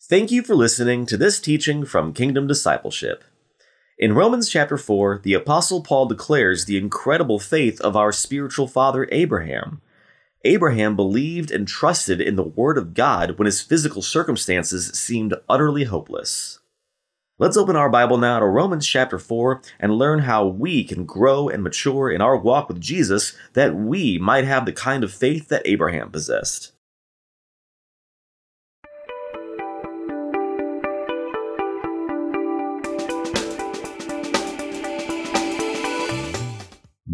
Thank you for listening to this teaching from Kingdom Discipleship. In Romans chapter 4, the Apostle Paul declares the incredible faith of our spiritual father Abraham. Abraham believed and trusted in the Word of God when his physical circumstances seemed utterly hopeless. Let's open our Bible now to Romans chapter 4 and learn how we can grow and mature in our walk with Jesus that we might have the kind of faith that Abraham possessed.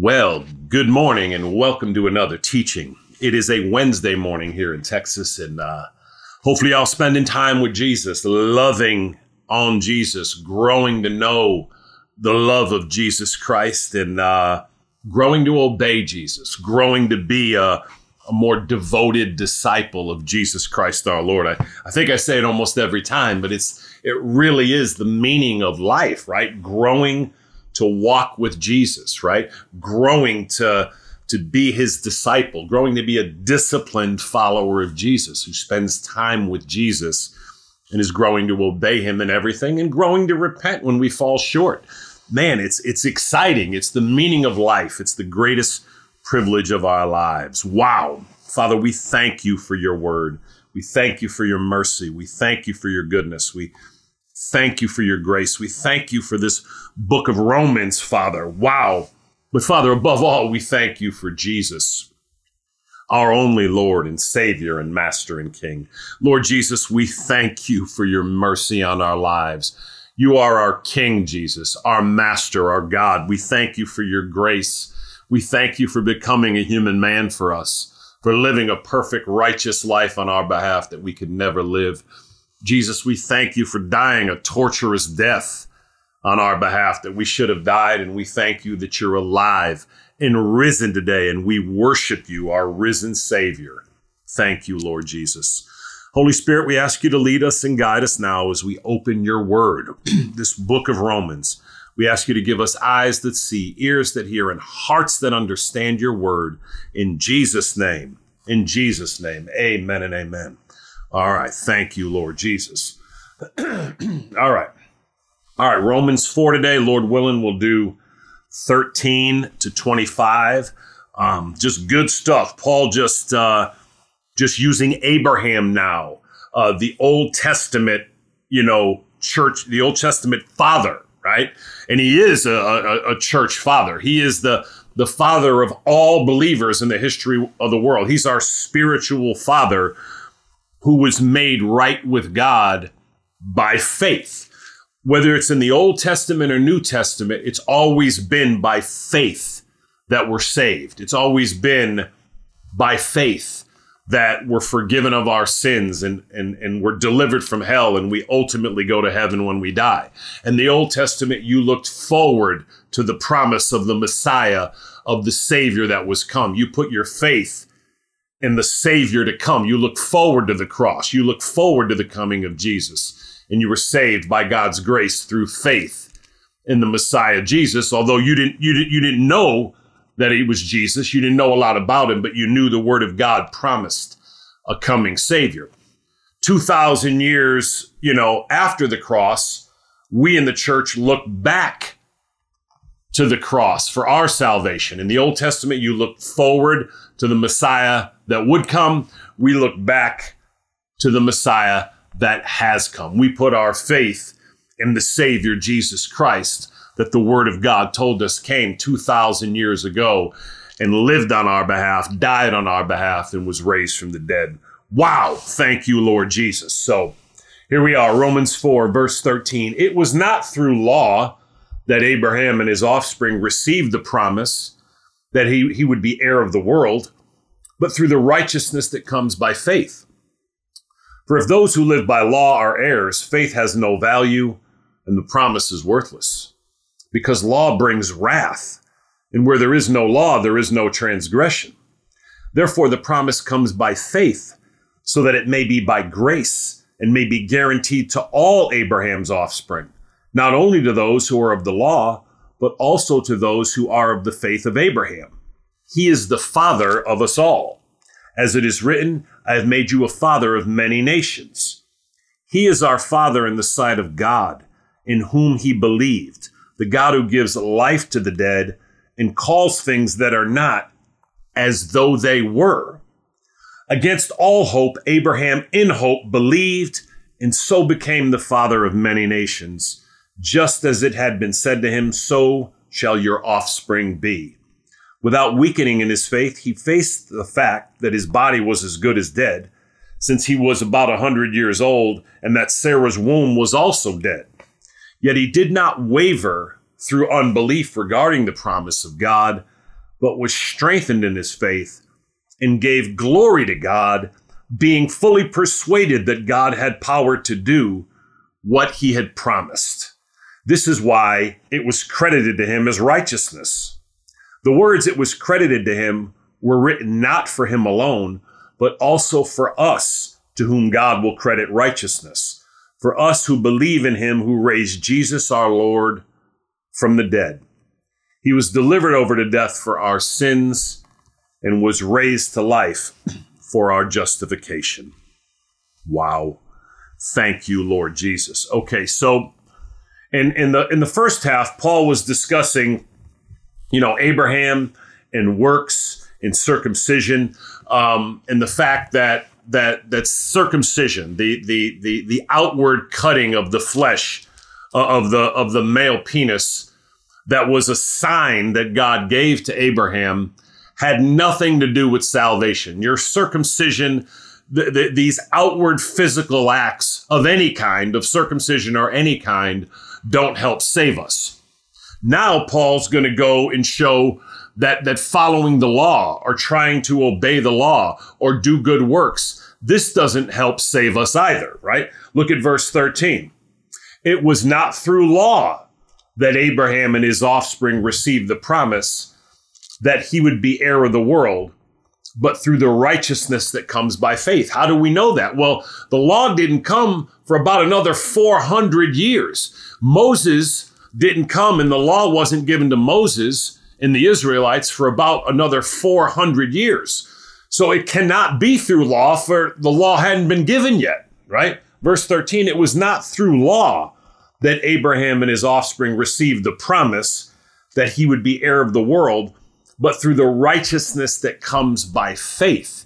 Well, good morning and welcome to another teaching. It is a Wednesday morning here in Texas, and uh, hopefully, y'all spending time with Jesus, loving on Jesus, growing to know the love of Jesus Christ, and uh, growing to obey Jesus, growing to be a, a, more devoted disciple of Jesus Christ our Lord. I, I think I say it almost every time, but it's it really is the meaning of life, right? Growing to walk with Jesus, right? Growing to to be his disciple, growing to be a disciplined follower of Jesus who spends time with Jesus and is growing to obey him in everything and growing to repent when we fall short. Man, it's it's exciting. It's the meaning of life. It's the greatest privilege of our lives. Wow. Father, we thank you for your word. We thank you for your mercy. We thank you for your goodness. We thank you for your grace. We thank you for this book of Romans, Father. Wow. But Father, above all, we thank you for Jesus, our only Lord and Savior and Master and King. Lord Jesus, we thank you for your mercy on our lives. You are our King, Jesus, our Master, our God. We thank you for your grace. We thank you for becoming a human man for us, for living a perfect, righteous life on our behalf that we could never live. Jesus, we thank you for dying a torturous death on our behalf that we should have died. And we thank you that you're alive and risen today. And we worship you, our risen Savior. Thank you, Lord Jesus. Holy Spirit, we ask you to lead us and guide us now as we open your word, this book of Romans. We ask you to give us eyes that see, ears that hear, and hearts that understand your word. In Jesus' name, in Jesus' name, amen and amen. All right. Thank you, Lord Jesus. All right. All right. Romans 4 today, Lord willing, we'll do 13 to 25. Um, just good stuff. Paul just uh, just using Abraham now, uh, the Old Testament, you know, church, the Old Testament father, right? And he is a, a, a church father. He is the the father of all believers in the history of the world. He's our spiritual father who was made right with God by faith. Whether it's in the Old Testament or New Testament, it's always been by faith that we're saved. It's always been by faith that we're forgiven of our sins and, and, and we're delivered from hell and we ultimately go to heaven when we die. And the Old Testament, you looked forward to the promise of the Messiah, of the Savior that was come. You put your faith and the Savior to come. You look forward to the cross. You look forward to the coming of Jesus. And you were saved by God's grace through faith in the Messiah Jesus. Although you didn't, you didn't, you didn't know that he was Jesus. You didn't know a lot about him, but you knew the word of God promised a coming Savior. 2,000 years, you know, after the cross, we in the church look back to the cross for our salvation. In the Old Testament, you look forward to the Messiah that would come. We look back to the Messiah that has come. We put our faith in the Savior, Jesus Christ, that the Word of God told us came 2,000 years ago and lived on our behalf, died on our behalf, and was raised from the dead. Wow. Thank you, Lord Jesus. So here we are, Romans 4, verse 13. It was not through law that Abraham and his offspring received the promise that he, he would be heir of the world, but through the righteousness that comes by faith. For if those who live by law are heirs, faith has no value and the promise is worthless. Because law brings wrath, and where there is no law, there is no transgression. Therefore, the promise comes by faith, so that it may be by grace and may be guaranteed to all Abraham's offspring not only to those who are of the law, but also to those who are of the faith of Abraham. He is the father of us all. As it is written, I have made you a father of many nations. He is our Father in the sight of God, in whom he believed, the God who gives life to the dead and calls things that are not as though they were. Against all hope, Abraham in hope believed and so became the father of many nations. Just as it had been said to him, so shall your offspring be. Without weakening in his faith, he faced the fact that his body was as good as dead, since he was about a hundred years old, and that Sarah's womb was also dead. Yet he did not waver through unbelief regarding the promise of God, but was strengthened in his faith and gave glory to God, being fully persuaded that God had power to do what he had promised. This is why it was credited to him as righteousness. The words it was credited to him were written not for him alone, but also for us to whom God will credit righteousness, for us who believe in him who raised Jesus our Lord from the dead. He was delivered over to death for our sins and was raised to life for our justification. Wow. Thank you, Lord Jesus. Okay, so in, in the in the first half, Paul was discussing, you know, Abraham and works and circumcision, um, and the fact that that that circumcision, the the the the outward cutting of the flesh uh, of the of the male penis, that was a sign that God gave to Abraham, had nothing to do with salvation. Your circumcision. The, the, these outward physical acts of any kind, of circumcision or any kind, don't help save us. Now Paul's going to go and show that that following the law or trying to obey the law or do good works this doesn't help save us either, right? Look at verse 13. It was not through law that Abraham and his offspring received the promise that he would be heir of the world, but through the righteousness that comes by faith. How do we know that? Well, the law didn't come for about another 400 years. Moses didn't come and the law wasn't given to Moses and the Israelites for about another 400 years. So it cannot be through law for the law hadn't been given yet, right? Verse 13, it was not through law that Abraham and his offspring received the promise that he would be heir of the world, but through the righteousness that comes by faith.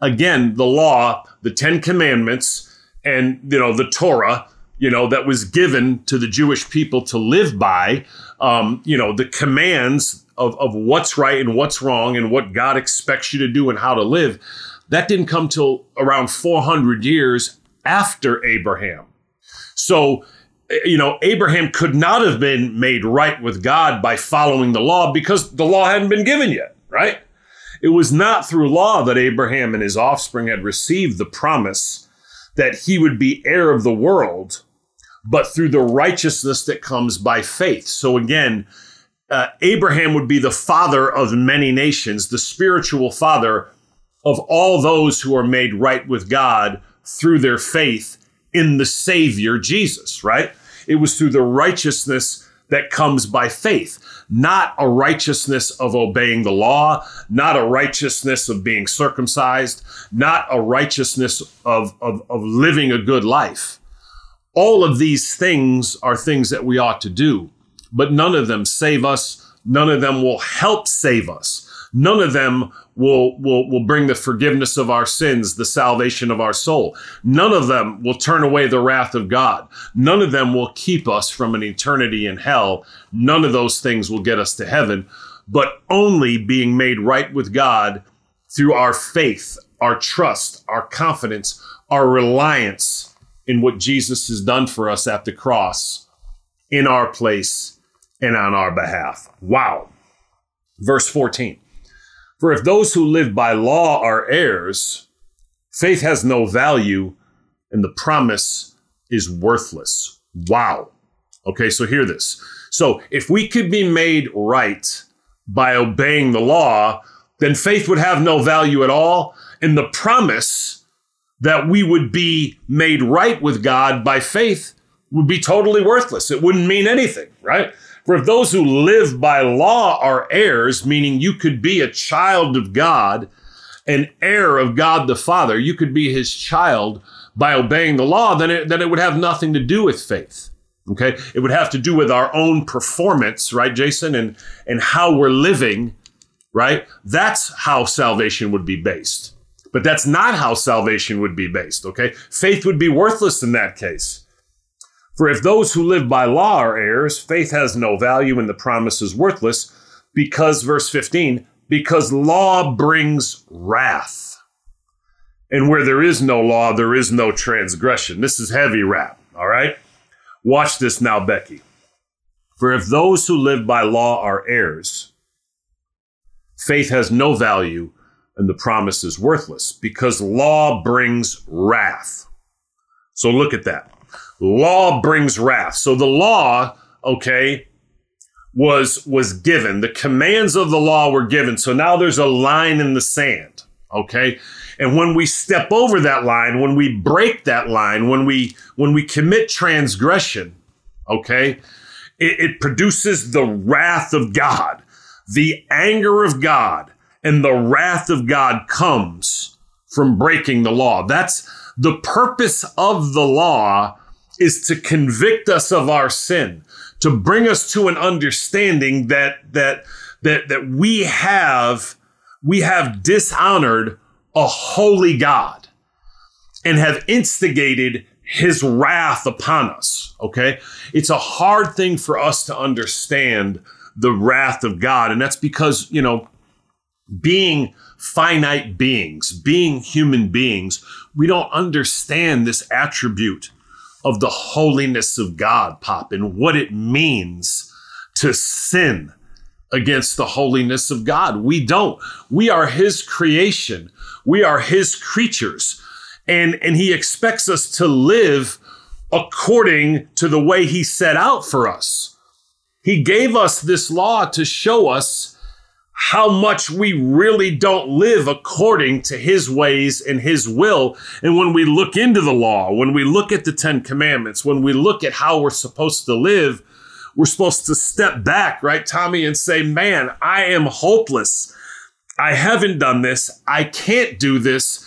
Again, the law, the 10 commandments, and you know, the Torah you know, that was given to the Jewish people to live by, um, you know, the commands of, of what's right and what's wrong and what God expects you to do and how to live, that didn't come till around 400 years after Abraham. So, eh, you know, Abraham could not have been made right with God by following the law because the law hadn't been given yet, right? It was not through law that Abraham and his offspring had received the promise that he would be heir of the world but through the righteousness that comes by faith. So again, uh, Abraham would be the father of many nations, the spiritual father of all those who are made right with God through their faith in the Savior Jesus, right? It was through the righteousness that comes by faith, not a righteousness of obeying the law, not a righteousness of being circumcised, not a righteousness of, of, of living a good life all of these things are things that we ought to do, but none of them save us. None of them will help save us. None of them will, will, will bring the forgiveness of our sins, the salvation of our soul. None of them will turn away the wrath of God. None of them will keep us from an eternity in hell. None of those things will get us to heaven, but only being made right with God through our faith, our trust, our confidence, our reliance in what Jesus has done for us at the cross in our place and on our behalf. Wow. Verse 14 For if those who live by law are heirs, faith has no value and the promise is worthless. Wow. Okay, so hear this. So if we could be made right by obeying the law, then faith would have no value at all. And the promise that we would be made right with God by faith would be totally worthless. It wouldn't mean anything, right? For if those who live by law are heirs, meaning you could be a child of God, an heir of God the Father, you could be his child by obeying the law, then it, then it would have nothing to do with faith. Okay. It would have to do with our own performance, right, Jason? And, and how we're living, right? That's how salvation would be based. But that's not how salvation would be based. Okay. Faith would be worthless in that case. For if those who live by law are heirs, faith has no value and the promise is worthless because, verse 15, because law brings wrath. And where there is no law, there is no transgression. This is heavy rap, all right? Watch this now, Becky. For if those who live by law are heirs, faith has no value and the promise is worthless because law brings wrath. So look at that. Law brings wrath. So the law, okay, was was given. The commands of the law were given. So now there's a line in the sand, okay? And when we step over that line, when we break that line, when we when we commit transgression, okay, it, it produces the wrath of God. The anger of God and the wrath of God comes from breaking the law. That's the purpose of the law is to convict us of our sin, to bring us to an understanding that that that that we have we have dishonored a holy God and have instigated his wrath upon us. Okay. It's a hard thing for us to understand the wrath of God. And that's because, you know, being finite beings, being human beings, we don't understand this attribute of the holiness of God, Pop, and what it means to sin against the holiness of God. We don't. We are his creation. We are his creatures. And, and he expects us to live according to the way he set out for us. He gave us this law to show us how much we really don't live according to his ways and his will. And when we look into the law, when we look at the Ten Commandments, when we look at how we're supposed to live, we're supposed to step back, right, Tommy, and say, man, I am hopeless. I haven't done this. I can't do this.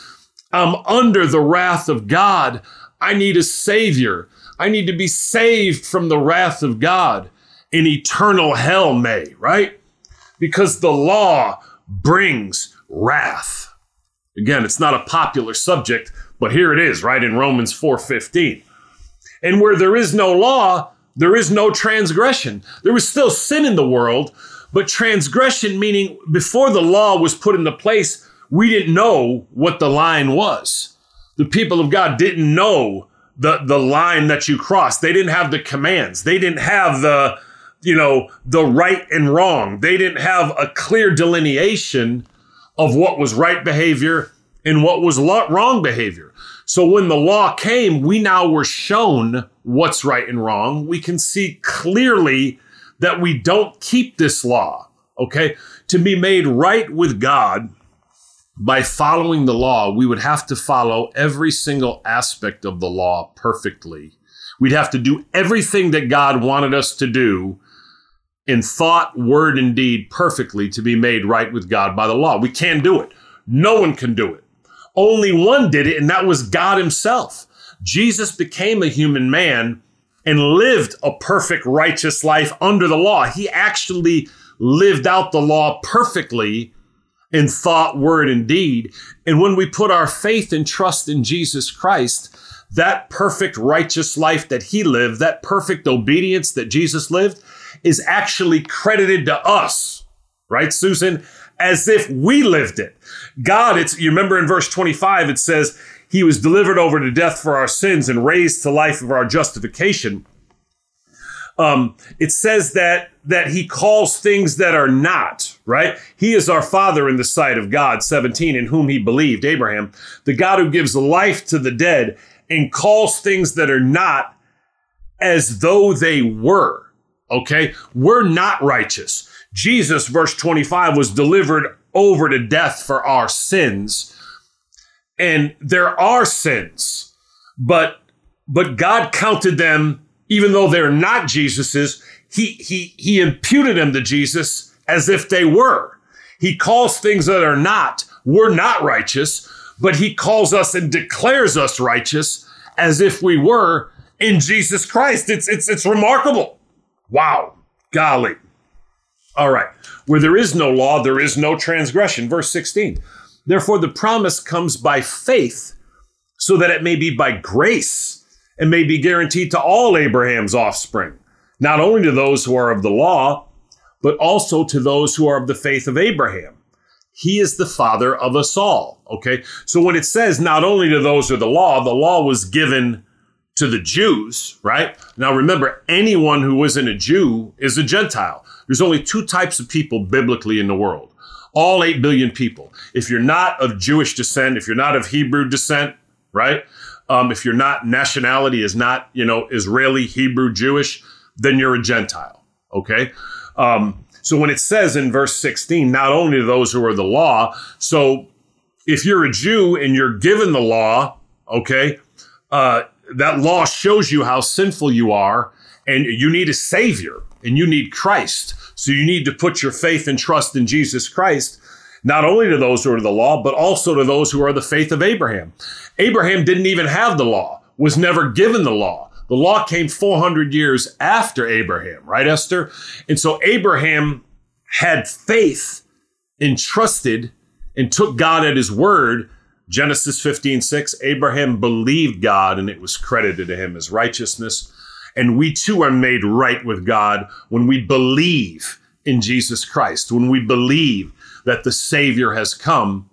I'm under the wrath of God. I need a savior. I need to be saved from the wrath of God in eternal hell may, right? Because the law brings wrath. Again, it's not a popular subject, but here it is, right in Romans 4:15. And where there is no law, there is no transgression. There was still sin in the world, but transgression meaning before the law was put into place, we didn't know what the line was. The people of God didn't know the, the line that you crossed. They didn't have the commands. They didn't have the, you know, the right and wrong. They didn't have a clear delineation of what was right behavior and what was wrong behavior. So when the law came, we now were shown what's right and wrong. We can see clearly that we don't keep this law. Okay. To be made right with God, by following the law, we would have to follow every single aspect of the law perfectly. We'd have to do everything that God wanted us to do in thought, word, and deed perfectly to be made right with God by the law. We can't do it. No one can do it. Only one did it, and that was God Himself. Jesus became a human man and lived a perfect, righteous life under the law. He actually lived out the law perfectly in thought, word, and deed. And when we put our faith and trust in Jesus Christ, that perfect righteous life that he lived, that perfect obedience that Jesus lived, is actually credited to us, right, Susan? As if we lived it. God, it's, you remember in verse 25, it says, He was delivered over to death for our sins and raised to life of our justification. Um, it says that that he calls things that are not, right? He is our father in the sight of God, 17, in whom he believed, Abraham, the God who gives life to the dead and calls things that are not as though they were. Okay. We're not righteous. Jesus, verse 25, was delivered over to death for our sins. And there are sins, but, but God counted them, even though they're not Jesus's, he, he, he imputed them to Jesus as if they were. He calls things that are not, we're not righteous, but he calls us and declares us righteous as if we were in Jesus Christ. It's it's it's remarkable. Wow. Golly. All right. Where there is no law, there is no transgression. Verse 16. Therefore, the promise comes by faith, so that it may be by grace and may be guaranteed to all Abraham's offspring, not only to those who are of the law, but also to those who are of the faith of Abraham. He is the father of us all. Okay. So when it says not only to those who are the law, the law was given to the Jews, right? Now remember, anyone who isn't a Jew is a Gentile. There's only two types of people biblically in the world. All 8 billion people. If you're not of Jewish descent, if you're not of Hebrew descent, right? Um, if you're not nationality is not, you know, Israeli, Hebrew, Jewish, then you're a Gentile. Okay. Um, so when it says in verse 16, not only those who are the law, so if you're a Jew and you're given the law, okay, uh, that law shows you how sinful you are and you need a savior and you need Christ. So you need to put your faith and trust in Jesus Christ, not only to those who are the law, but also to those who are the faith of Abraham. Abraham didn't even have the law, was never given the law. The law came 400 years after Abraham, right, Esther? And so Abraham had faith and trusted and took God at his word Genesis 15, 6, Abraham believed God and it was credited to him as righteousness. And we too are made right with God when we believe in Jesus Christ, when we believe that the Savior has come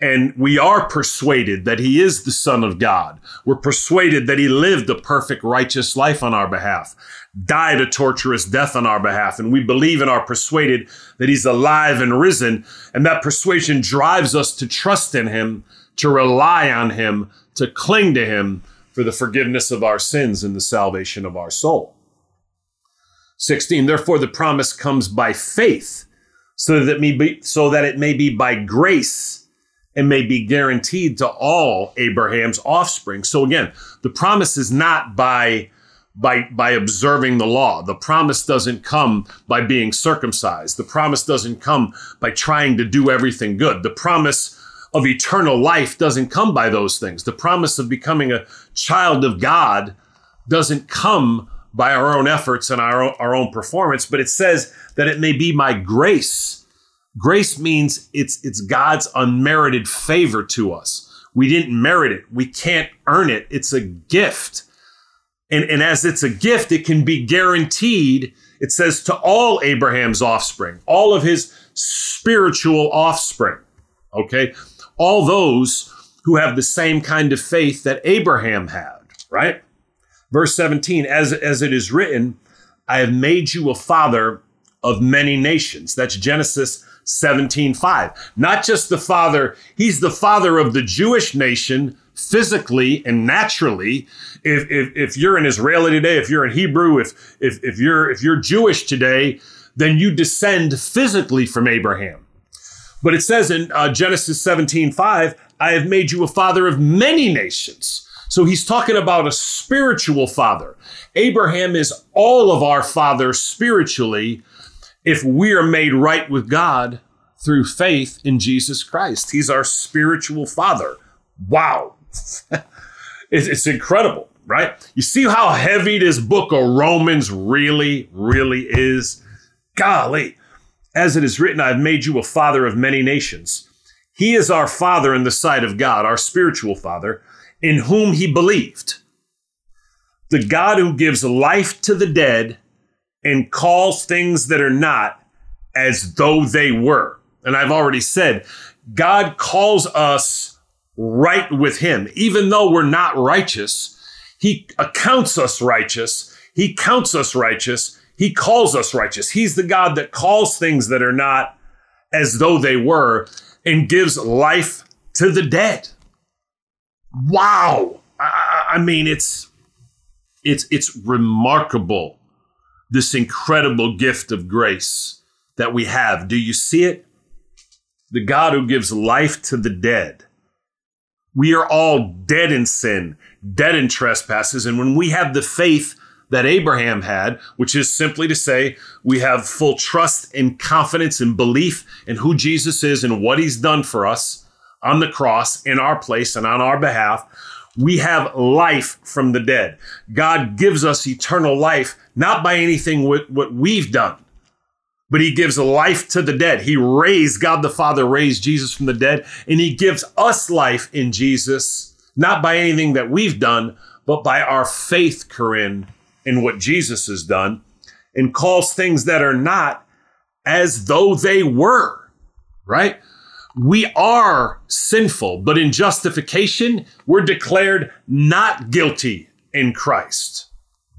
and we are persuaded that he is the Son of God. We're persuaded that he lived a perfect, righteous life on our behalf, died a torturous death on our behalf, and we believe and are persuaded that he's alive and risen. And that persuasion drives us to trust in him to rely on him, to cling to him for the forgiveness of our sins and the salvation of our soul. 16 therefore the promise comes by faith so that it may be so that it may be by grace and may be guaranteed to all Abraham's offspring. So again the promise is not by by by observing the law. The promise doesn't come by being circumcised. The promise doesn't come by trying to do everything good. The promise of eternal life doesn't come by those things. The promise of becoming a child of God doesn't come by our own efforts and our own, our own performance, but it says that it may be my grace. Grace means it's it's God's unmerited favor to us. We didn't merit it. We can't earn it. It's a gift. And, and as it's a gift, it can be guaranteed. It says to all Abraham's offspring, all of his spiritual offspring. Okay all those who have the same kind of faith that Abraham had, right? Verse 17, as, as it is written, I have made you a father of many nations. That's Genesis 17, 5. Not just the father, he's the father of the Jewish nation physically and naturally. If, if, if you're an Israeli today, if you're in Hebrew, if, if, if you're, if you're Jewish today, then you descend physically from Abraham. But it says in uh, Genesis 17 5, I have made you a father of many nations. So he's talking about a spiritual father. Abraham is all of our father spiritually if we are made right with God through faith in Jesus Christ. He's our spiritual father. Wow. it's, it's incredible, right? You see how heavy this book of Romans really, really is? Golly. As it is written, I have made you a father of many nations. He is our father in the sight of God, our spiritual father, in whom he believed. The God who gives life to the dead and calls things that are not as though they were. And I've already said, God calls us right with him. Even though we're not righteous, he accounts us righteous. He counts us righteous he calls us righteous. He's the God that calls things that are not as though they were and gives life to the dead. Wow. I, I mean, it's it's it's remarkable this incredible gift of grace that we have. Do you see it? The God who gives life to the dead. We are all dead in sin, dead in trespasses. And when we have the faith that Abraham had, which is simply to say, we have full trust and confidence and belief in who Jesus is and what he's done for us. on the cross in our place and on our behalf. We have life from the dead. God gives us eternal life, not by anything what, what we've done, but he gives life to the dead. He raised, God the Father raised Jesus from the dead, and he gives us life in Jesus, not by anything that we've done, but by our faith, Corinne, in what Jesus has done, and calls things that are not as though they were, right? We are sinful, but in justification, we're declared not guilty in Christ,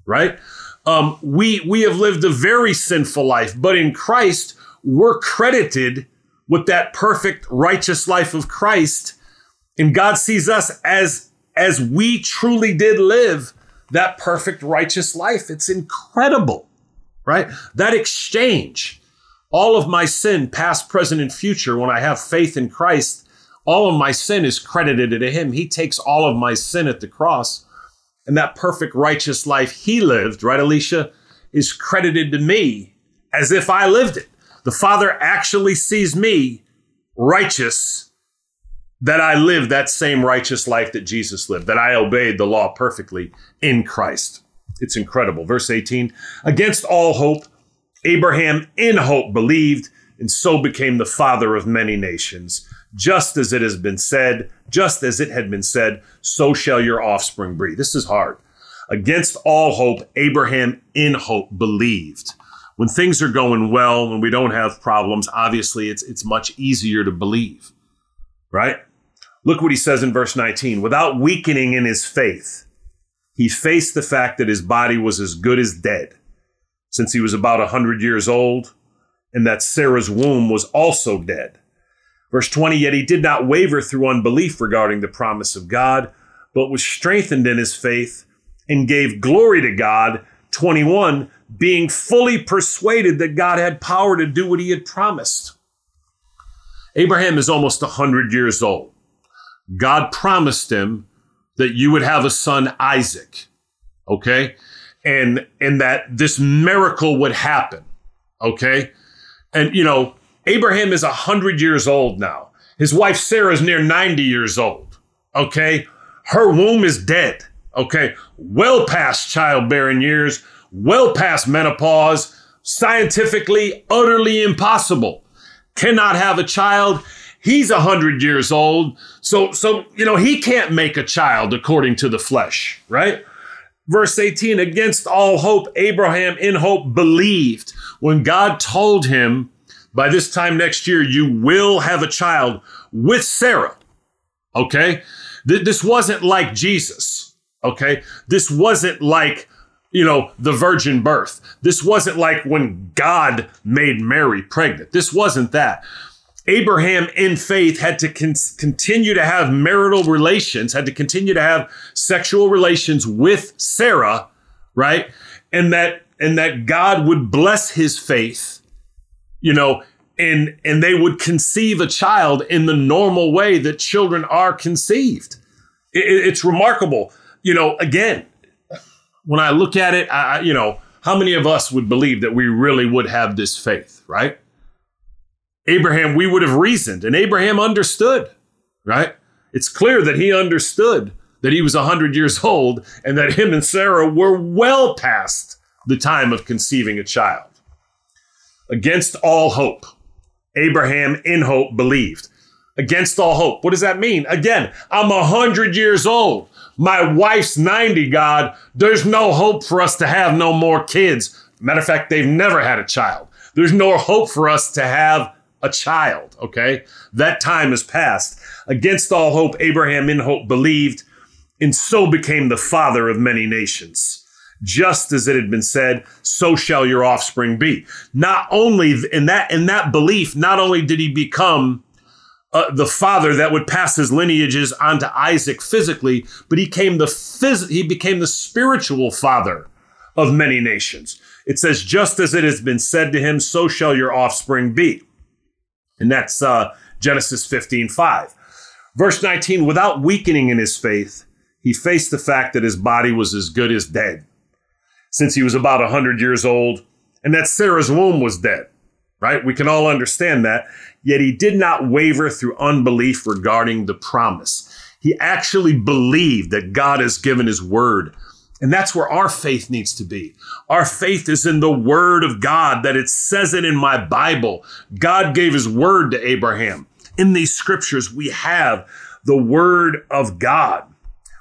right? Um, we we have lived a very sinful life, but in Christ, we're credited with that perfect righteous life of Christ, and God sees us as as we truly did live that perfect righteous life. It's incredible, right? That exchange all of my sin, past, present, and future, when I have faith in Christ, all of my sin is credited to Him. He takes all of my sin at the cross. And that perfect righteous life He lived, right, Alicia, is credited to me as if I lived it. The Father actually sees me righteous that I lived that same righteous life that Jesus lived, that I obeyed the law perfectly in Christ. It's incredible. Verse 18 Against all hope, Abraham in hope believed, and so became the father of many nations. Just as it has been said, just as it had been said, so shall your offspring be. This is hard. Against all hope, Abraham in hope believed. When things are going well, when we don't have problems, obviously it's, it's much easier to believe, right? Look what he says in verse 19. Without weakening in his faith, he faced the fact that his body was as good as dead since he was about a 100 years old, and that Sarah's womb was also dead. Verse 20, yet he did not waver through unbelief regarding the promise of God, but was strengthened in his faith and gave glory to God. 21, being fully persuaded that God had power to do what he had promised. Abraham is almost 100 years old. God promised him that you would have a son, Isaac. Okay? and and that this miracle would happen. Okay, and you know Abraham is a hundred years old now. His wife Sarah is near ninety years old. Okay, her womb is dead. Okay, well past childbearing years, well past menopause, scientifically utterly impossible. Cannot have a child. He's a hundred years old, so so you know he can't make a child according to the flesh, right? Verse 18, against all hope, Abraham in hope believed when God told him, by this time next year, you will have a child with Sarah. Okay. This wasn't like Jesus. Okay. This wasn't like, you know, the virgin birth. This wasn't like when God made Mary pregnant. This wasn't that. Abraham in faith had to con- continue to have marital relations, had to continue to have sexual relations with Sarah, right? And that and that God would bless his faith, you know, and and they would conceive a child in the normal way that children are conceived. It, it's remarkable, you know. Again, when I look at it, I, you know, how many of us would believe that we really would have this faith, right? Abraham, we would have reasoned, and Abraham understood, right? It's clear that he understood that he was 100 years old and that him and Sarah were well past the time of conceiving a child. Against all hope, Abraham in hope believed. Against all hope. What does that mean? Again, I'm 100 years old. My wife's 90, God. There's no hope for us to have no more kids. Matter of fact, they've never had a child. There's no hope for us to have a child, okay? That time has passed. Against all hope, Abraham in hope believed, and so became the father of many nations. Just as it had been said, so shall your offspring be. Not only in that in that belief, not only did he become uh, the father that would pass his lineages onto Isaac physically, but he came the phys- he became the spiritual father of many nations. It says, just as it has been said to him, so shall your offspring be. And that's uh, Genesis 15 5. Verse 19, without weakening in his faith, he faced the fact that his body was as good as dead since he was about 100 years old and that Sarah's womb was dead. right? We can all understand that. Yet he did not waver through unbelief regarding the promise. He actually believed that God has given his word. And that's where our faith needs to be. Our faith is in the word of God, that it says it in my Bible. God gave his word to Abraham. In these scriptures, we have the word of God.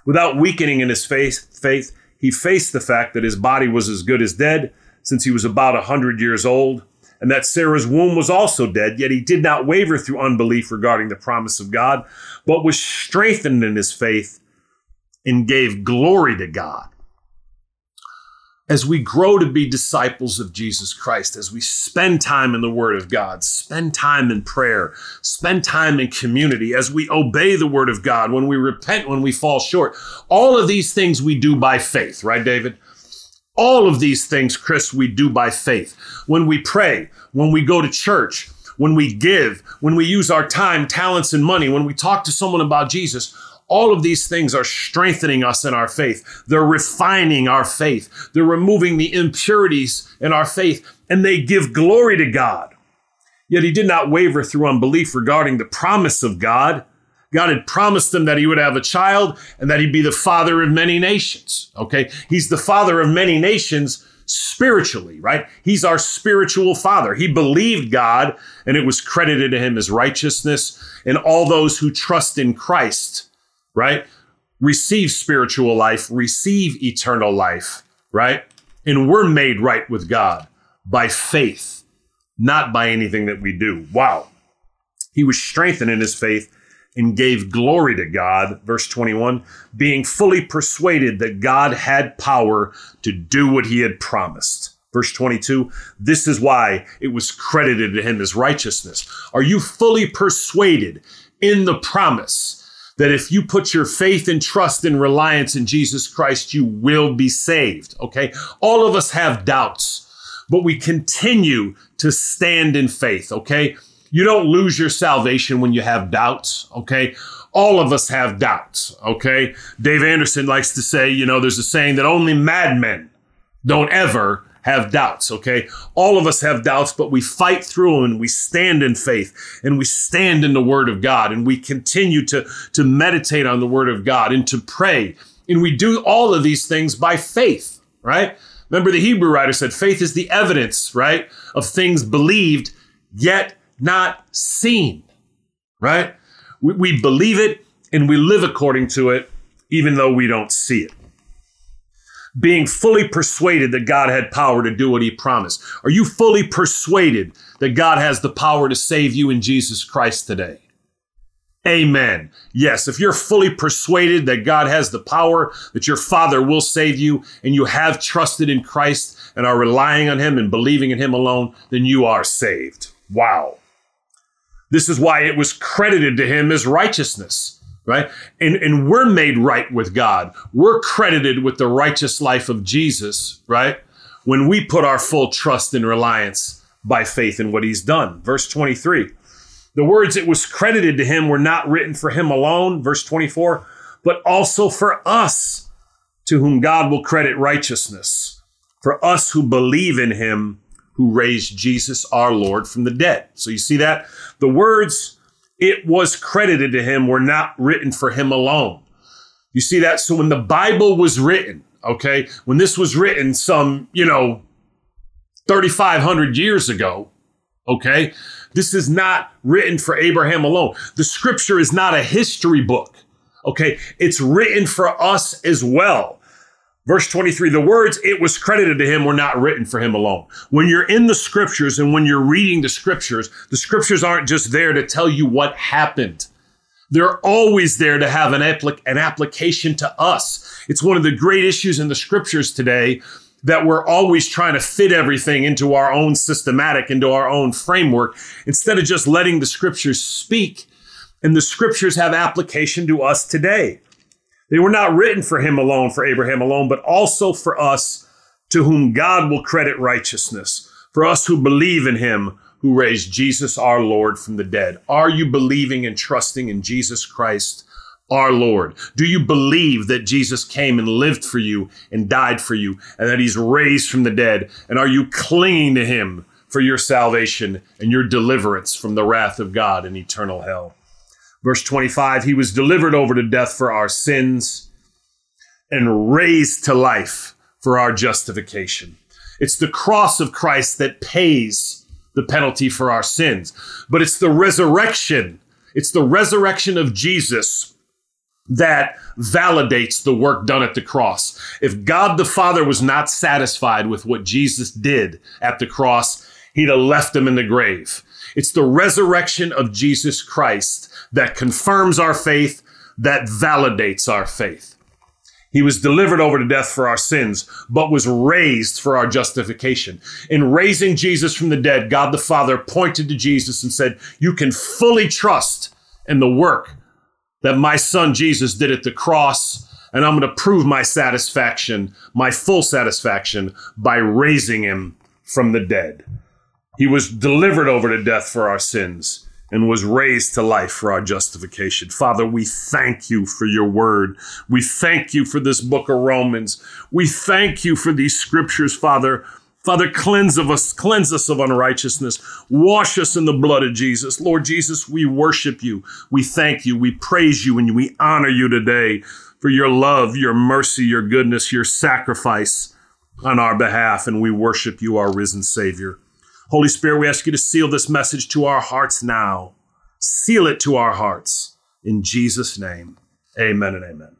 Without weakening in his faith, faith, he faced the fact that his body was as good as dead since he was about a hundred years old and that Sarah's womb was also dead, yet he did not waver through unbelief regarding the promise of God, but was strengthened in his faith and gave glory to God. As we grow to be disciples of Jesus Christ, as we spend time in the Word of God, spend time in prayer, spend time in community, as we obey the Word of God, when we repent, when we fall short, all of these things we do by faith, right, David? All of these things, Chris, we do by faith. When we pray, when we go to church, when we give, when we use our time, talents, and money, when we talk to someone about Jesus, all of these things are strengthening us in our faith. They're refining our faith. They're removing the impurities in our faith, and they give glory to God. Yet he did not waver through unbelief regarding the promise of God. God had promised him that he would have a child and that he'd be the father of many nations. Okay. He's the father of many nations spiritually, right? He's our spiritual father. He believed God and it was credited to him as righteousness. And all those who trust in Christ, right, receive spiritual life, receive eternal life, right? And we're made right with God by faith, not by anything that we do. Wow. He was strengthened in his faith and gave glory to God. Verse 21 being fully persuaded that God had power to do what he had promised. Verse 22, this is why it was credited to him as righteousness. Are you fully persuaded in the promise that if you put your faith and trust and reliance in Jesus Christ, you will be saved? Okay. All of us have doubts, but we continue to stand in faith. Okay. You don't lose your salvation when you have doubts, okay? All of us have doubts, okay? Dave Anderson likes to say, you know, there's a saying that only madmen don't ever have doubts, okay? All of us have doubts, but we fight through them and we stand in faith and we stand in the Word of God and we continue to, to meditate on the Word of God and to pray. And we do all of these things by faith, right? Remember, the Hebrew writer said faith is the evidence, right, of things believed, yet not seen, right? We, we believe it and we live according to it, even though we don't see it. Being fully persuaded that God had power to do what he promised. Are you fully persuaded that God has the power to save you in Jesus Christ today? Amen. Yes, if you're fully persuaded that God has the power, that your Father will save you, and you have trusted in Christ and are relying on Him and believing in Him alone, then you are saved. Wow. This is why it was credited to him as righteousness, right? And, and we're made right with God. We're credited with the righteous life of Jesus, right? When we put our full trust and reliance by faith in what he's done. Verse 23. The words it was credited to him were not written for him alone, verse 24, but also for us, to whom God will credit righteousness, for us who believe in him who raised Jesus our Lord from the dead. So you see that? The words, it was credited to him, were not written for him alone. You see that? So when the Bible was written, okay, when this was written some, you know, 3,500 years ago, okay, this is not written for Abraham alone. The scripture is not a history book, okay? It's written for us as well. Verse 23, the words it was credited to him were not written for him alone. When you're in the scriptures and when you're reading the scriptures, the scriptures aren't just there to tell you what happened. They're always there to have an, applic- an application to us. It's one of the great issues in the scriptures today that we're always trying to fit everything into our own systematic, into our own framework, instead of just letting the scriptures speak. And the scriptures have application to us today. They were not written for him alone, for Abraham alone, but also for us to whom God will credit righteousness, for us who believe in him who raised Jesus our Lord from the dead. Are you believing and trusting in Jesus Christ our Lord? Do you believe that Jesus came and lived for you and died for you and that he's raised from the dead? And are you clinging to him for your salvation and your deliverance from the wrath of God and eternal hell. Verse 25, he was delivered over to death for our sins and raised to life for our justification. It's the cross of Christ that pays the penalty for our sins, but it's the resurrection. It's the resurrection of Jesus that validates the work done at the cross. If God the Father was not satisfied with what Jesus did at the cross, he'd have left him in the grave. It's the resurrection of Jesus Christ that confirms our faith, that validates our faith. He was delivered over to death for our sins, but was raised for our justification. In raising Jesus from the dead, God the Father pointed to Jesus and said, You can fully trust in the work that my son Jesus did at the cross, and I'm going to prove my satisfaction, my full satisfaction, by raising him from the dead. He was delivered over to death for our sins and was raised to life for our justification. Father, we thank you for your word. We thank you for this book of Romans. We thank you for these scriptures, Father. Father, cleanse of us, cleanse us of unrighteousness. Wash us in the blood of Jesus. Lord Jesus, we worship you. We thank you. We praise you and we honor you today for your love, your mercy, your goodness, your sacrifice on our behalf. And we worship you, our risen Savior. Holy Spirit, we ask you to seal this message to our hearts now. Seal it to our hearts. In Jesus' name, amen and amen.